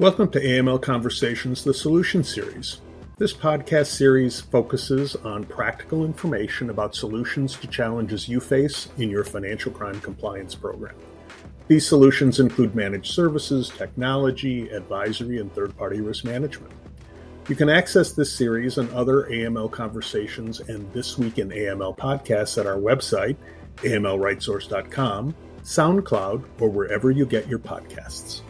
Welcome to AML Conversations, the Solution Series. This podcast series focuses on practical information about solutions to challenges you face in your financial crime compliance program. These solutions include managed services, technology, advisory, and third party risk management. You can access this series and other AML conversations and This Week in AML podcasts at our website, amlrightsource.com, SoundCloud, or wherever you get your podcasts.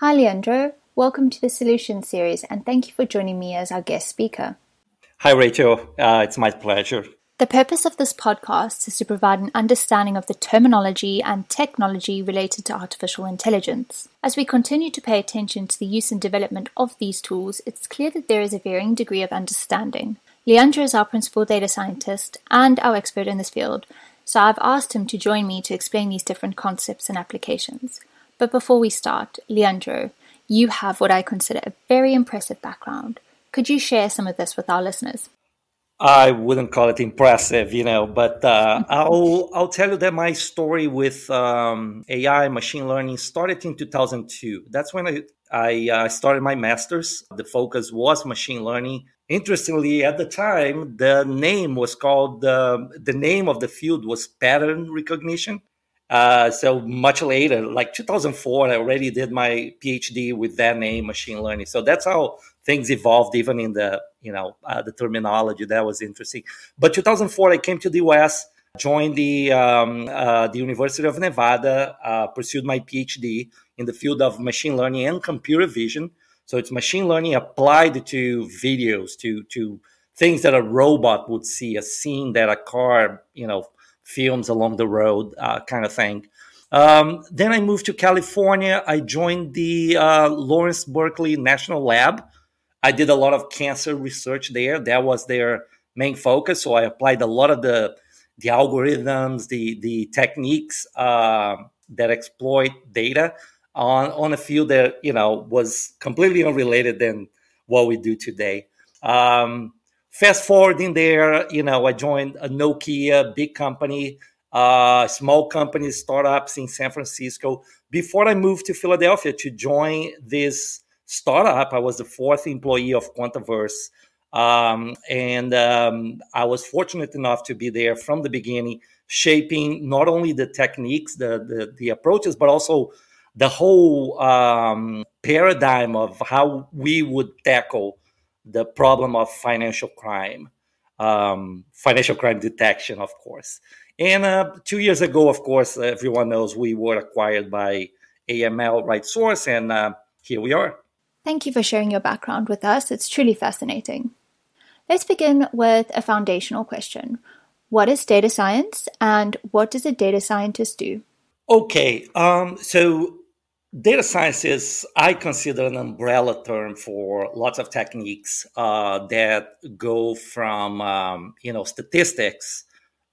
Hi, Leandro. Welcome to the Solution Series, and thank you for joining me as our guest speaker. Hi, Rachel. Uh, it's my pleasure. The purpose of this podcast is to provide an understanding of the terminology and technology related to artificial intelligence. As we continue to pay attention to the use and development of these tools, it's clear that there is a varying degree of understanding. Leandro is our principal data scientist and our expert in this field, so I've asked him to join me to explain these different concepts and applications. But before we start, Leandro, you have what I consider a very impressive background. Could you share some of this with our listeners? I wouldn't call it impressive, you know, but uh, I'll I'll tell you that my story with um, AI machine learning started in 2002. That's when I I uh, started my master's. The focus was machine learning. Interestingly, at the time, the name was called uh, the name of the field was pattern recognition. Uh, so much later, like 2004, I already did my PhD with that name, machine learning. So that's how things evolved, even in the you know uh, the terminology. That was interesting. But 2004, I came to the US, joined the um, uh, the University of Nevada, uh, pursued my PhD in the field of machine learning and computer vision. So it's machine learning applied to videos, to to things that a robot would see, a scene that a car, you know films along the road, uh, kind of thing. Um, then I moved to California. I joined the uh, Lawrence Berkeley National Lab. I did a lot of cancer research there. That was their main focus. So I applied a lot of the the algorithms, the the techniques uh, that exploit data on on a field that you know was completely unrelated than what we do today. Um, fast forwarding there, you know, I joined a Nokia, big company, uh, small companies, startups in San Francisco. Before I moved to Philadelphia to join this startup, I was the fourth employee of Quantaverse. Um, and um, I was fortunate enough to be there from the beginning, shaping not only the techniques, the, the, the approaches, but also the whole um, paradigm of how we would tackle the problem of financial crime, um, financial crime detection, of course. And uh, two years ago, of course, everyone knows we were acquired by AML RightSource, and uh, here we are. Thank you for sharing your background with us. It's truly fascinating. Let's begin with a foundational question What is data science, and what does a data scientist do? Okay, um, so Data science is, I consider, an umbrella term for lots of techniques uh, that go from, um, you know, statistics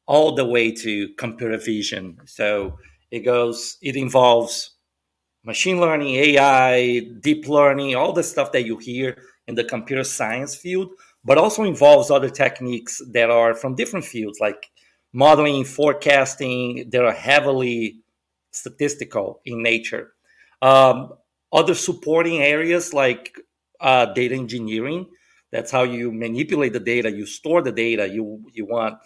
all the way to computer vision. So it goes, it involves machine learning, AI, deep learning, all the stuff that you hear in the computer science field, but also involves other techniques that are from different fields like modeling, forecasting, that are heavily statistical in nature. Um, other supporting areas like uh, data engineering. That's how you manipulate the data. You store the data. You you want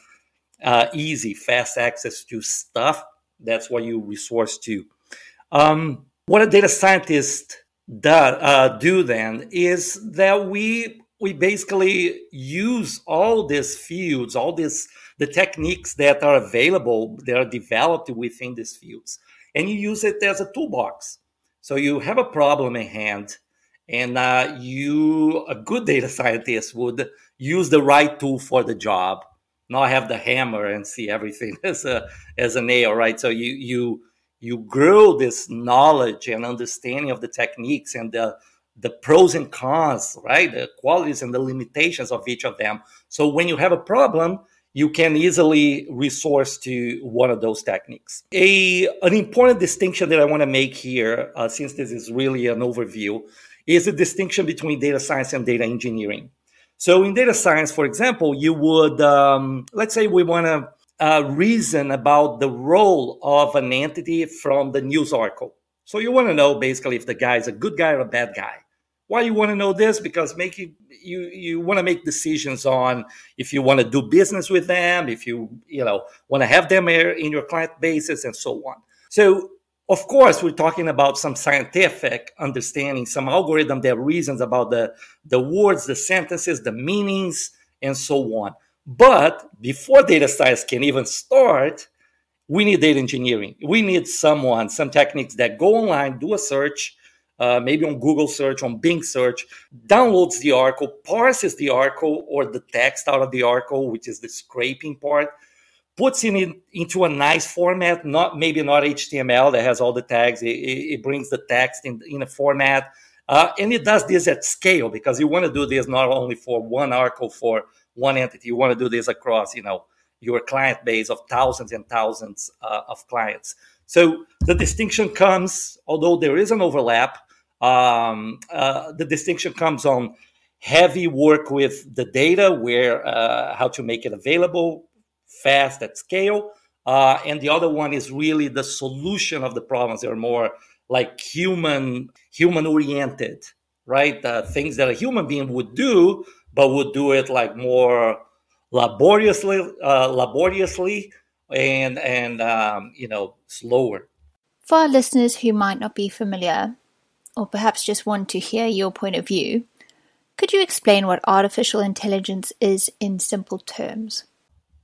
uh, easy, fast access to stuff. That's what you resource to. Um, what a data scientist do, uh, do then is that we we basically use all these fields, all these the techniques that are available, that are developed within these fields, and you use it as a toolbox. So you have a problem in hand, and uh, you, a good data scientist, would use the right tool for the job, not have the hammer and see everything as a as a nail, right? So you you you grow this knowledge and understanding of the techniques and the the pros and cons, right? The qualities and the limitations of each of them. So when you have a problem, you can easily resource to one of those techniques. A an important distinction that I want to make here, uh, since this is really an overview, is the distinction between data science and data engineering. So in data science, for example, you would um, let's say we want to uh, reason about the role of an entity from the news article. So you want to know basically if the guy is a good guy or a bad guy. Why you want to know this? Because making you you want to make decisions on if you want to do business with them, if you you know want to have them in your client bases, and so on. So of course, we're talking about some scientific understanding, some algorithm that reasons about the the words, the sentences, the meanings, and so on. But before data science can even start, we need data engineering. We need someone, some techniques that go online, do a search, uh, maybe on Google search, on Bing search, downloads the article, parses the article or the text out of the article, which is the scraping part, puts it in, into a nice format, not maybe not HTML that has all the tags. It, it brings the text in, in a format. Uh, and it does this at scale because you want to do this not only for one article for one entity. You want to do this across, you know, your client base of thousands and thousands uh, of clients. So the distinction comes, although there is an overlap, um, uh, the distinction comes on heavy work with the data, where uh, how to make it available fast at scale, uh, and the other one is really the solution of the problems. They're more like human human oriented, right? Uh, things that a human being would do, but would do it like more laboriously, uh, laboriously, and and um, you know slower. For our listeners who might not be familiar, or perhaps just want to hear your point of view, could you explain what artificial intelligence is in simple terms?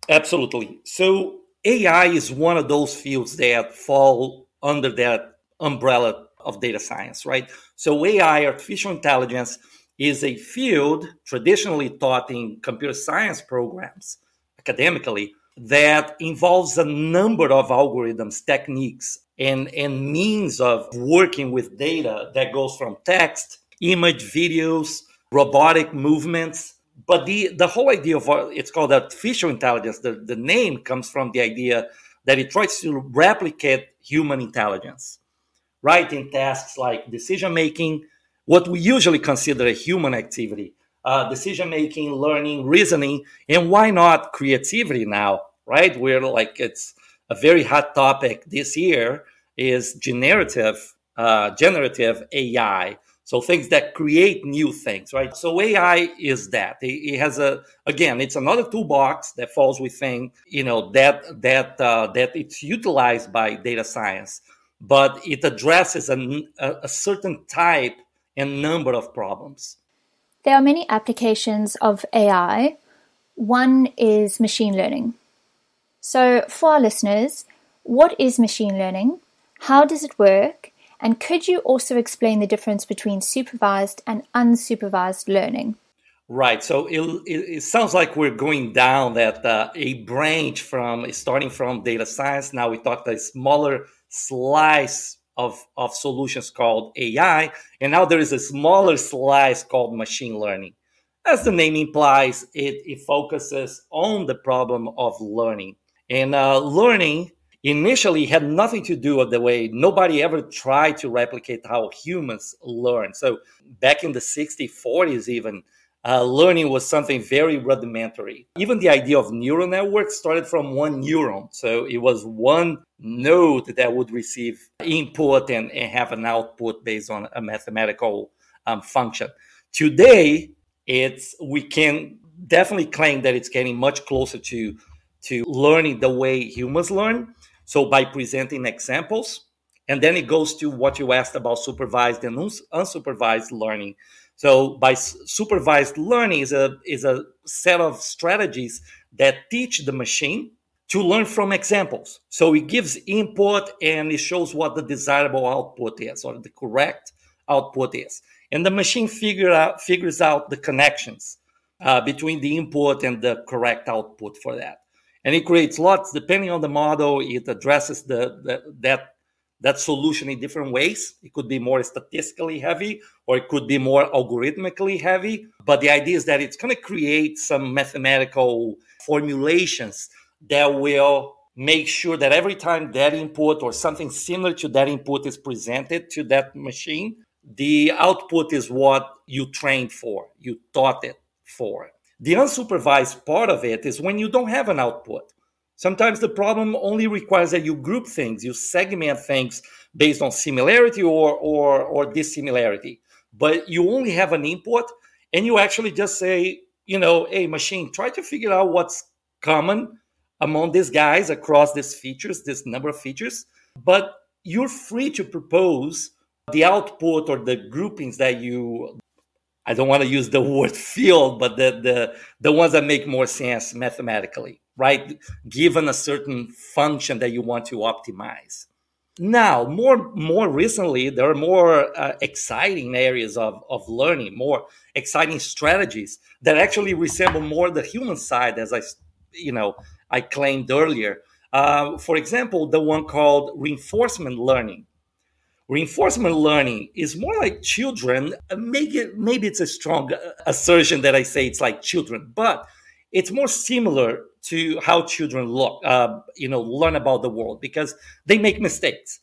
Absolutely. So AI is one of those fields that fall under that umbrella of data science, right? So AI, artificial intelligence, is a field traditionally taught in computer science programs academically that involves a number of algorithms, techniques, and, and means of working with data that goes from text, image, videos, robotic movements. But the, the whole idea of it's called artificial intelligence, the, the name comes from the idea that it tries to replicate human intelligence, right? In tasks like decision making, what we usually consider a human activity uh, decision making, learning, reasoning, and why not creativity now, right? We're like, it's a very hot topic this year is generative, uh, generative AI. So things that create new things, right? So AI is that. It, it, has a again, it's another toolbox that falls within, you know, that that uh, that it's utilized by data science, but it addresses a, a certain type and number of problems. There are many applications of AI. One is machine learning. So, for our listeners, what is machine learning? How does it work? And could you also explain the difference between supervised and unsupervised learning? Right. So it, it, sounds like we're going down that uh, a branch from starting from data science. Now we talked a smaller slice of, of solutions called AI. And now there is a smaller slice called machine learning. As the name implies, it, it focuses on the problem of learning. And uh, learning initially had nothing to do with the way nobody ever tried to replicate how humans learn. So back in the 60s, 40s, even, uh, learning was something very rudimentary. Even the idea of neural networks started from one neuron. So it was one node that would receive input and, and have an output based on a mathematical um, function. Today, it's we can definitely claim that it's getting much closer to to learning the way humans learn. So by presenting examples, and then it goes to what you asked about supervised and unsupervised learning. So by supervised learning is a is a set of strategies that teach the machine to learn from examples. So it gives input and it shows what the desirable output is or the correct output is. And the machine figure out, figures out the connections uh, between the input and the correct output for that. And it creates lots, depending on the model, it addresses the, the that that solution in different ways. It could be more statistically heavy or it could be more algorithmically heavy. But the idea is that it's going to create some mathematical formulations that will make sure that every time that input or something similar to that input is presented to that machine, the output is what you trained for, you taught it for. The unsupervised part of it is when you don't have an output. Sometimes the problem only requires that you group things, you segment things based on similarity or, or, or dissimilarity. But you only have an input and you actually just say, you know, hey, machine, try to figure out what's common among these guys across these features, this number of features. But you're free to propose the output or the groupings that you I don't want to use the word field, but the the the ones that make more sense mathematically right? Given a certain function that you want to optimize. Now, more more recently, there are more uh, exciting areas of, of learning, more exciting strategies that actually resemble more the human side, as I, you know, I claimed earlier. Uh, for example, the one called reinforcement learning. Reinforcement learning is more like children. Maybe maybe it's a strong uh, assertion that I say it's like children, but it's more similar to how children look, uh, you know, learn about the world because they make mistakes.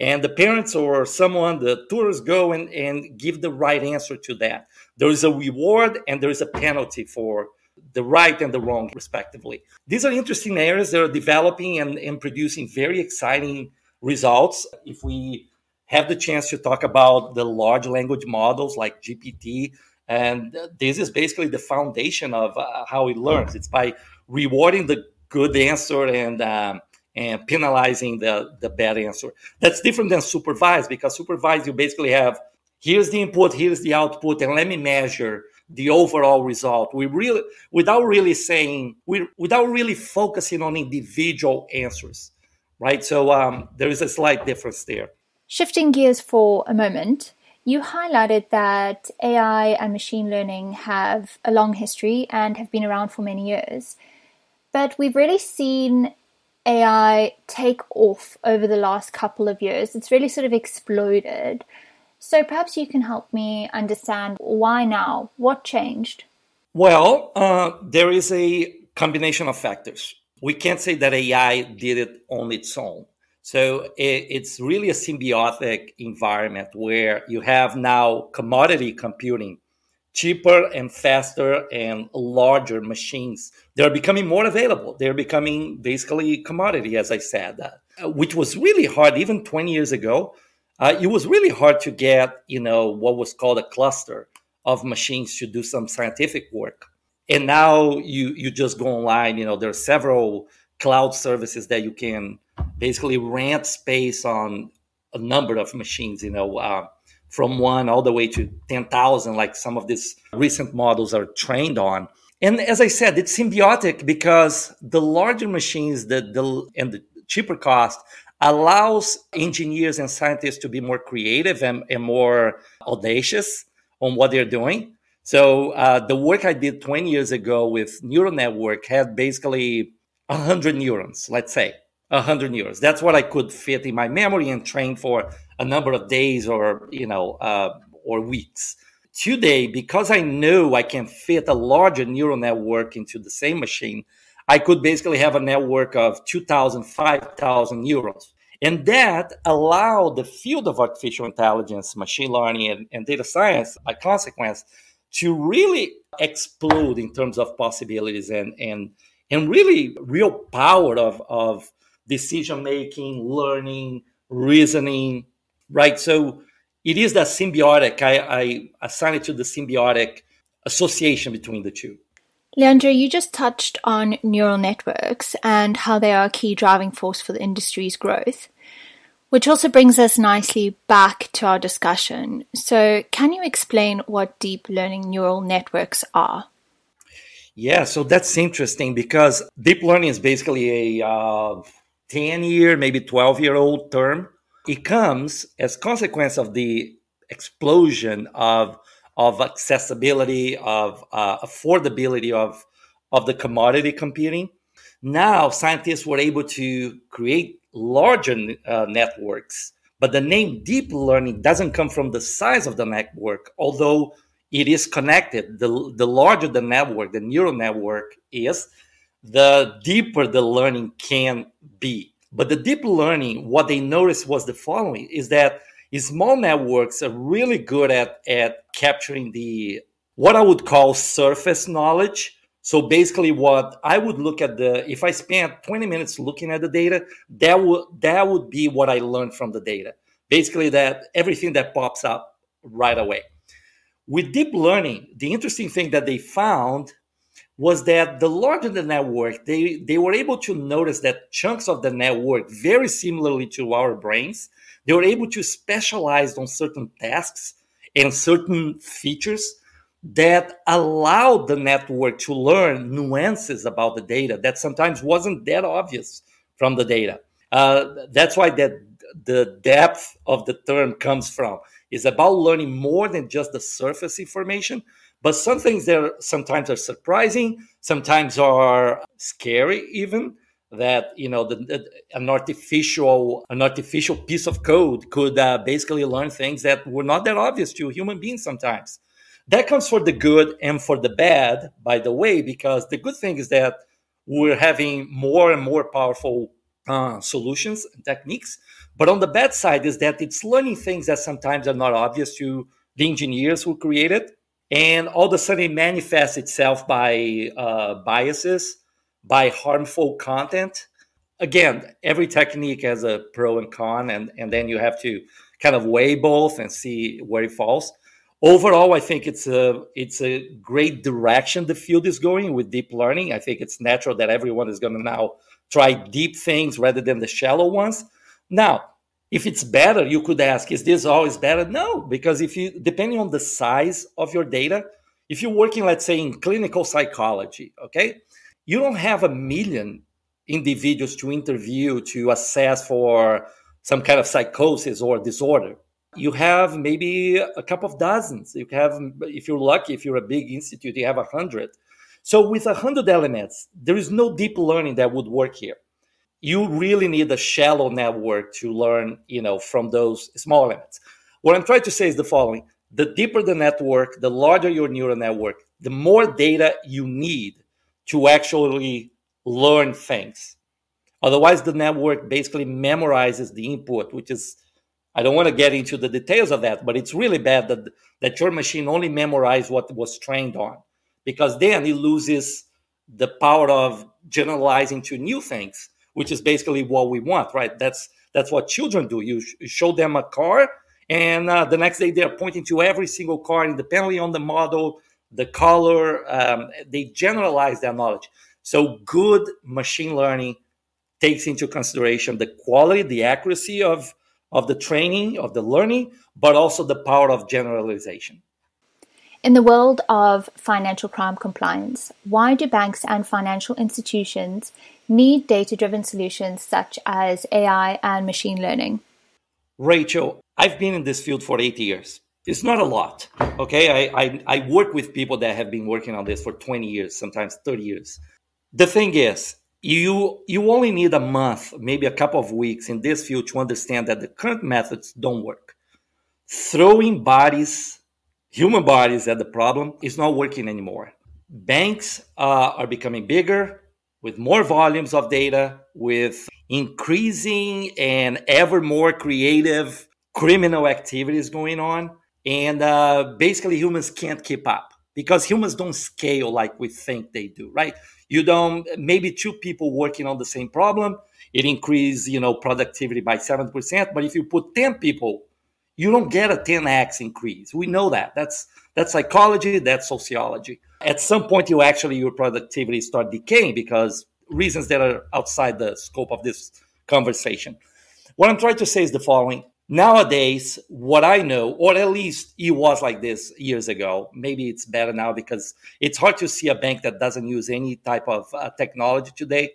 And the parents or someone, the tutors go and, and give the right answer to that. There is a reward and there is a penalty for the right and the wrong, respectively. These are interesting areas that are developing and, and producing very exciting results. If we have the chance to talk about the large language models like GPT, and this is basically the foundation of uh, how it learns. It's by rewarding the good answer and um, and penalizing the the bad answer. That's different than supervised because supervised you basically have here's the input, here's the output, and let me measure the overall result. We really without really saying we without really focusing on individual answers, right? So um, there is a slight difference there. Shifting gears for a moment. You highlighted that AI and machine learning have a long history and have been around for many years. But we've really seen AI take off over the last couple of years. It's really sort of exploded. So perhaps you can help me understand why now? What changed? Well, uh, there is a combination of factors. We can't say that AI did it on its own. So it, it's really a symbiotic environment where you have now commodity computing cheaper and faster and larger machines. They're becoming more available. They're becoming basically commodity, as I said, uh, which was really hard even 20 years ago. Uh, it was really hard to get, you know, what was called a cluster of machines to do some scientific work. And now you you just go online. You know, there are several cloud services that you can basically rent space on a number of machines. You know, uh, from one all the way to 10,000, like some of these recent models are trained on. And as I said, it's symbiotic because the larger machines the, the, and the cheaper cost allows engineers and scientists to be more creative and, and more audacious on what they're doing. So uh, the work I did 20 years ago with neural network had basically 100 neurons, let's say 100 neurons. That's what I could fit in my memory and train for a number of days or you know uh, or weeks. Today, because I know I can fit a larger neural network into the same machine, I could basically have a network of 2,000, 5,000 neurons. And that allowed the field of artificial intelligence, machine learning, and, and data science, by consequence, to really explode in terms of possibilities and, and, and really real power of, of decision making, learning, reasoning, right? So it is that symbiotic. I, I assign it to the symbiotic association between the two. Leandro, you just touched on neural networks and how they are a key driving force for the industry's growth, which also brings us nicely back to our discussion. So, can you explain what deep learning neural networks are? Yeah, so that's interesting because deep learning is basically a uh, 10 year, maybe 12 year old term it comes as consequence of the explosion of of accessibility of uh, affordability of of the commodity computing. Now scientists were able to create larger uh, networks but the name deep learning doesn't come from the size of the network although it is connected. The, the larger the network the neural network is the deeper the learning can be but the deep learning, what they noticed was the following is that small networks are really good at, at capturing the what I would call surface knowledge So basically, what I would look at the if I spent 20 minutes looking at the data, that would that would be what I learned from the data. Basically, that everything that pops up right away. With deep learning, the interesting thing that they found was that the larger the network, they, they were able to notice that chunks of the network, very similarly to our brains, they were able to specialize on certain tasks and certain features that allowed the network to learn nuances about the data that sometimes wasn't that obvious from the data. Uh, that's why that the depth of the term comes from is about learning more than just the surface information, but some things that sometimes are surprising, sometimes are scary, even that you know the, the, an artificial an artificial piece of code could uh, basically learn things that were not that obvious to human beings sometimes. That comes for the good and for the bad by the way because the good thing is that we're having more and more powerful uh, solutions and techniques. But on the bad side is that it's learning things that sometimes are not obvious to the engineers who create it and all of a sudden it manifests itself by uh, biases by harmful content. Again, every technique has a pro and con, and, and then you have to kind of weigh both and see where it falls. Overall, I think it's a it's a great direction the field is going with deep learning. I think it's natural that everyone is going to now try deep things rather than the shallow ones. Now, if it's better, you could ask, is this always better? No, because if you depending on the size of your data, if you're working, let's say, in clinical psychology, okay, you don't have a million individuals to interview to assess for some kind of psychosis or disorder. You have maybe a couple of dozens. You have, if you're lucky, if you're a big institute, you have a hundred. So with a hundred elements, there is no deep learning that would work here. You really need a shallow network to learn, you know, from those small elements. What I'm trying to say is the following: the deeper the network, the larger your neural network, the more data you need to actually learn things. Otherwise, the network basically memorizes the input, which is I don't want to get into the details of that, but it's really bad that that your machine only memorizes what was trained on, because then it loses the power of generalizing to new things, which is basically what we want, right? That's that's what children do. You, sh- show them a car, and uh, the next day they're pointing to every single car, independently on the model, the color, um, they generalize their knowledge. So good machine learning takes into consideration the quality, the accuracy of, of the training, of the learning, but also the power of generalization. In the world of financial crime compliance, why do banks and financial institutions need data driven solutions such as AI and machine learning? Rachel, I've been in this field for eight years it's not a lot. Okay. I, I, I, work with people that have been working on this for 20 years, sometimes 30 years. The thing is, you you only need a month, maybe a couple of weeks in this field to understand that the current methods don't work. Throwing bodies, human bodies at the problem? Is not working anymore. Banks uh, are becoming bigger with more volumes of data, with increasing and ever more creative criminal activities going on. And uh, basically humans can't keep up because humans don't scale like we think they do right? You don't maybe two people working on the same problem it increases you know productivity by 7% but if you put 10 people you don't get a 10x increase. We know that. That's that's psychology that's sociology. At some point you actually your productivity start decaying because reasons that are outside the scope of this conversation. What i'm trying to say is the following. Nowadays, what I know, or at least it was like this years ago, maybe it's better now because it's hard to see a bank that doesn't use any type of uh, technology today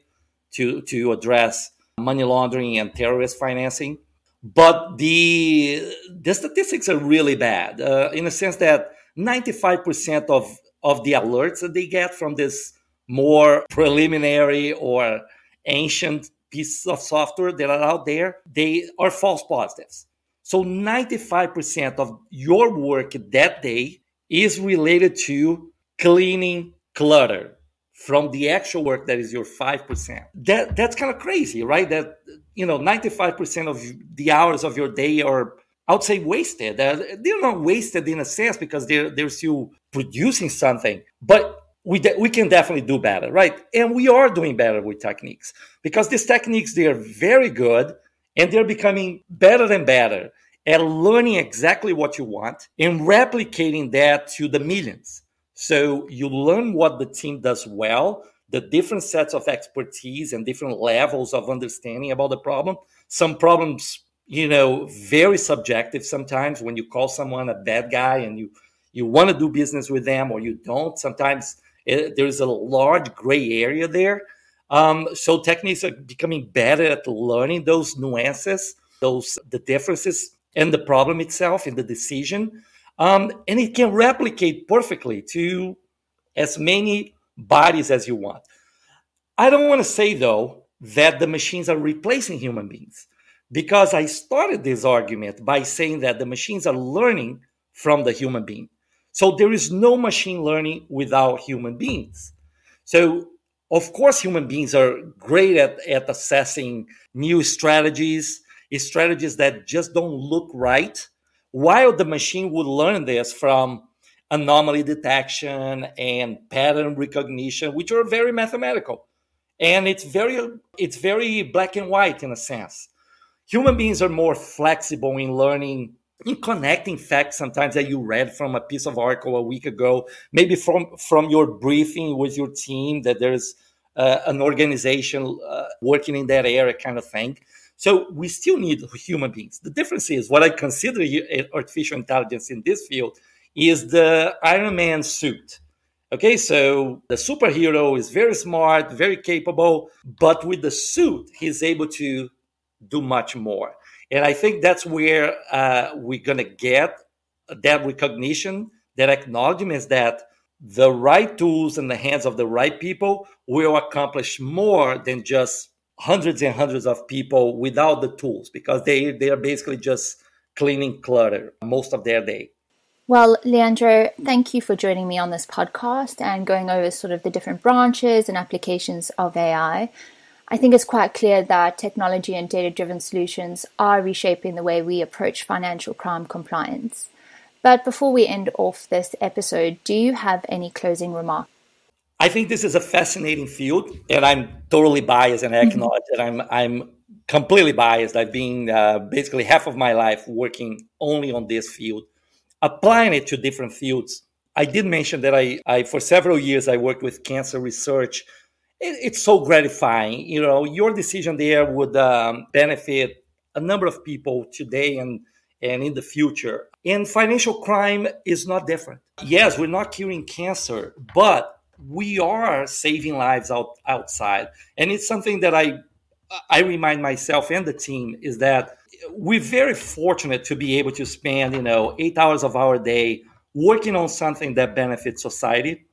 to, to address money laundering and terrorist financing. But the, the statistics are really bad uh, in the sense that 95% of, of the alerts that they get from this more preliminary or ancient pieces of software that are out there, they are false positives. So 95% of your work that day is related to cleaning clutter from the actual work that is your 5%. That that's kind of crazy, right? That you know, 95% of the hours of your day are I would say wasted. They're, they're not wasted in a sense because they're they're still producing something. But we, de- we can definitely do better, right? And we are doing better with techniques because these techniques, they are very good and they're becoming better and better at learning exactly what you want and replicating that to the millions. So you learn what the team does well, the different sets of expertise and different levels of understanding about the problem. Some problems, you know, very subjective sometimes when you call someone a bad guy and you you want to do business with them or you don't. Sometimes it, there's a large gray area there. Um, so techniques are becoming better at learning those nuances, those the differences and the problem itself in the decision. Um, and it can replicate perfectly to as many bodies as you want. I don't want to say though that the machines are replacing human beings because I started this argument by saying that the machines are learning from the human being. So there is no machine learning without human beings. So, of course, human beings are great at, at assessing new strategies, strategies that just don't look right, while the machine would learn this from anomaly detection and pattern recognition, which are very mathematical. And it's very it's very black and white in a sense. Human beings are more flexible in learning in connecting facts sometimes that you read from a piece of article a week ago, maybe from from your briefing with your team that there's uh, an organization uh, working in that area, kind of thing. So we still need human beings. The difference is what I consider artificial intelligence in this field is the Iron Man suit. Okay, so the superhero is very smart, very capable, but with the suit, he's able to do much more. And I think that's where uh, we're going to get that recognition, that acknowledgement is that the right tools in the hands of the right people will accomplish more than just hundreds and hundreds of people without the tools because they, they are basically just cleaning clutter most of their day. Well, Leandro, thank you for joining me on this podcast and going over sort of the different branches and applications of AI. I think it's quite clear that technology and data driven solutions are reshaping the way we approach financial crime compliance. But before we end off this episode, do you have any closing remarks? I think this is a fascinating field, and I'm totally biased, and I mm-hmm. acknowledge that I'm I'm completely biased. I've been uh, basically half of my life working only on this field, applying it to different fields. I did mention that I, I for several years I worked with cancer research it, it's so gratifying. You know, your decision there would um, benefit a number of people today and and in the future. And financial crime is not different. Yes, we're not curing cancer, but we are saving lives out, outside. And it's something that I I remind myself and the team is that we're very fortunate to be able to spend, you know, eight hours of our day working on something that benefits society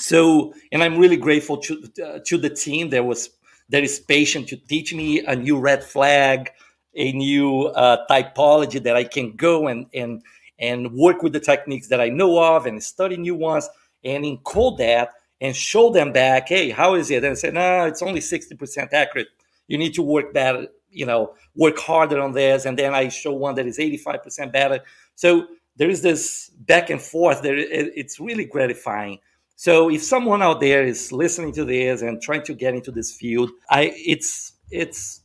so, and I'm really grateful to uh, to the team that was that is patient to teach me a new red flag, a new uh, typology that I can go and and and work with the techniques that I know of and study new ones and encode that and show them back, hey, how is it? And say, no, it's only 60% accurate. You need to work better, you know, work harder on this. And then I show one that is 85% better. So there is this back and forth. There, it's really gratifying. So if someone out there is listening to this and trying to get into this field, I it's it's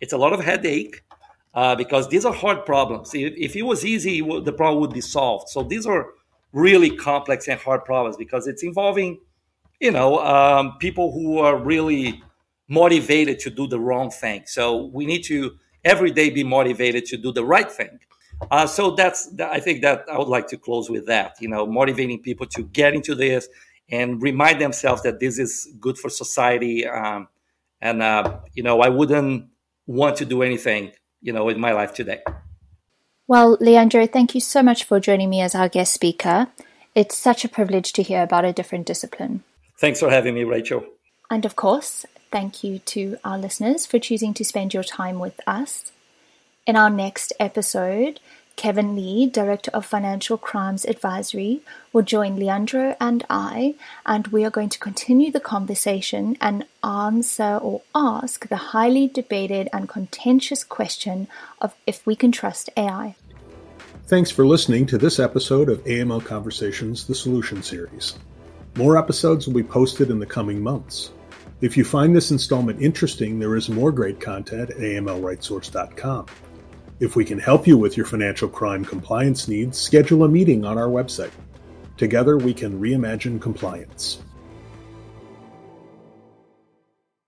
it's a lot of headache uh, because these are hard problems. If, if it was easy, the problem would be solved. So these are really complex and hard problems because it's involving, you know, um, people who are really motivated to do the wrong thing. So we need to every day be motivated to do the right thing. Uh, so that's I think that I would like to close with that. You know, motivating people to get into this and remind themselves that this is good for society. Um, and uh, you know, I wouldn't want to do anything you know in my life today. Well, Leandro, thank you so much for joining me as our guest speaker. It's such a privilege to hear about a different discipline. Thanks for having me, Rachel. And of course, thank you to our listeners for choosing to spend your time with us. In our next episode, Kevin Lee, Director of Financial Crimes Advisory, will join Leandro and I, and we are going to continue the conversation and answer or ask the highly debated and contentious question of if we can trust AI. Thanks for listening to this episode of AML Conversations, the Solution Series. More episodes will be posted in the coming months. If you find this installment interesting, there is more great content at amlrightsource.com. If we can help you with your financial crime compliance needs, schedule a meeting on our website. Together, we can reimagine compliance.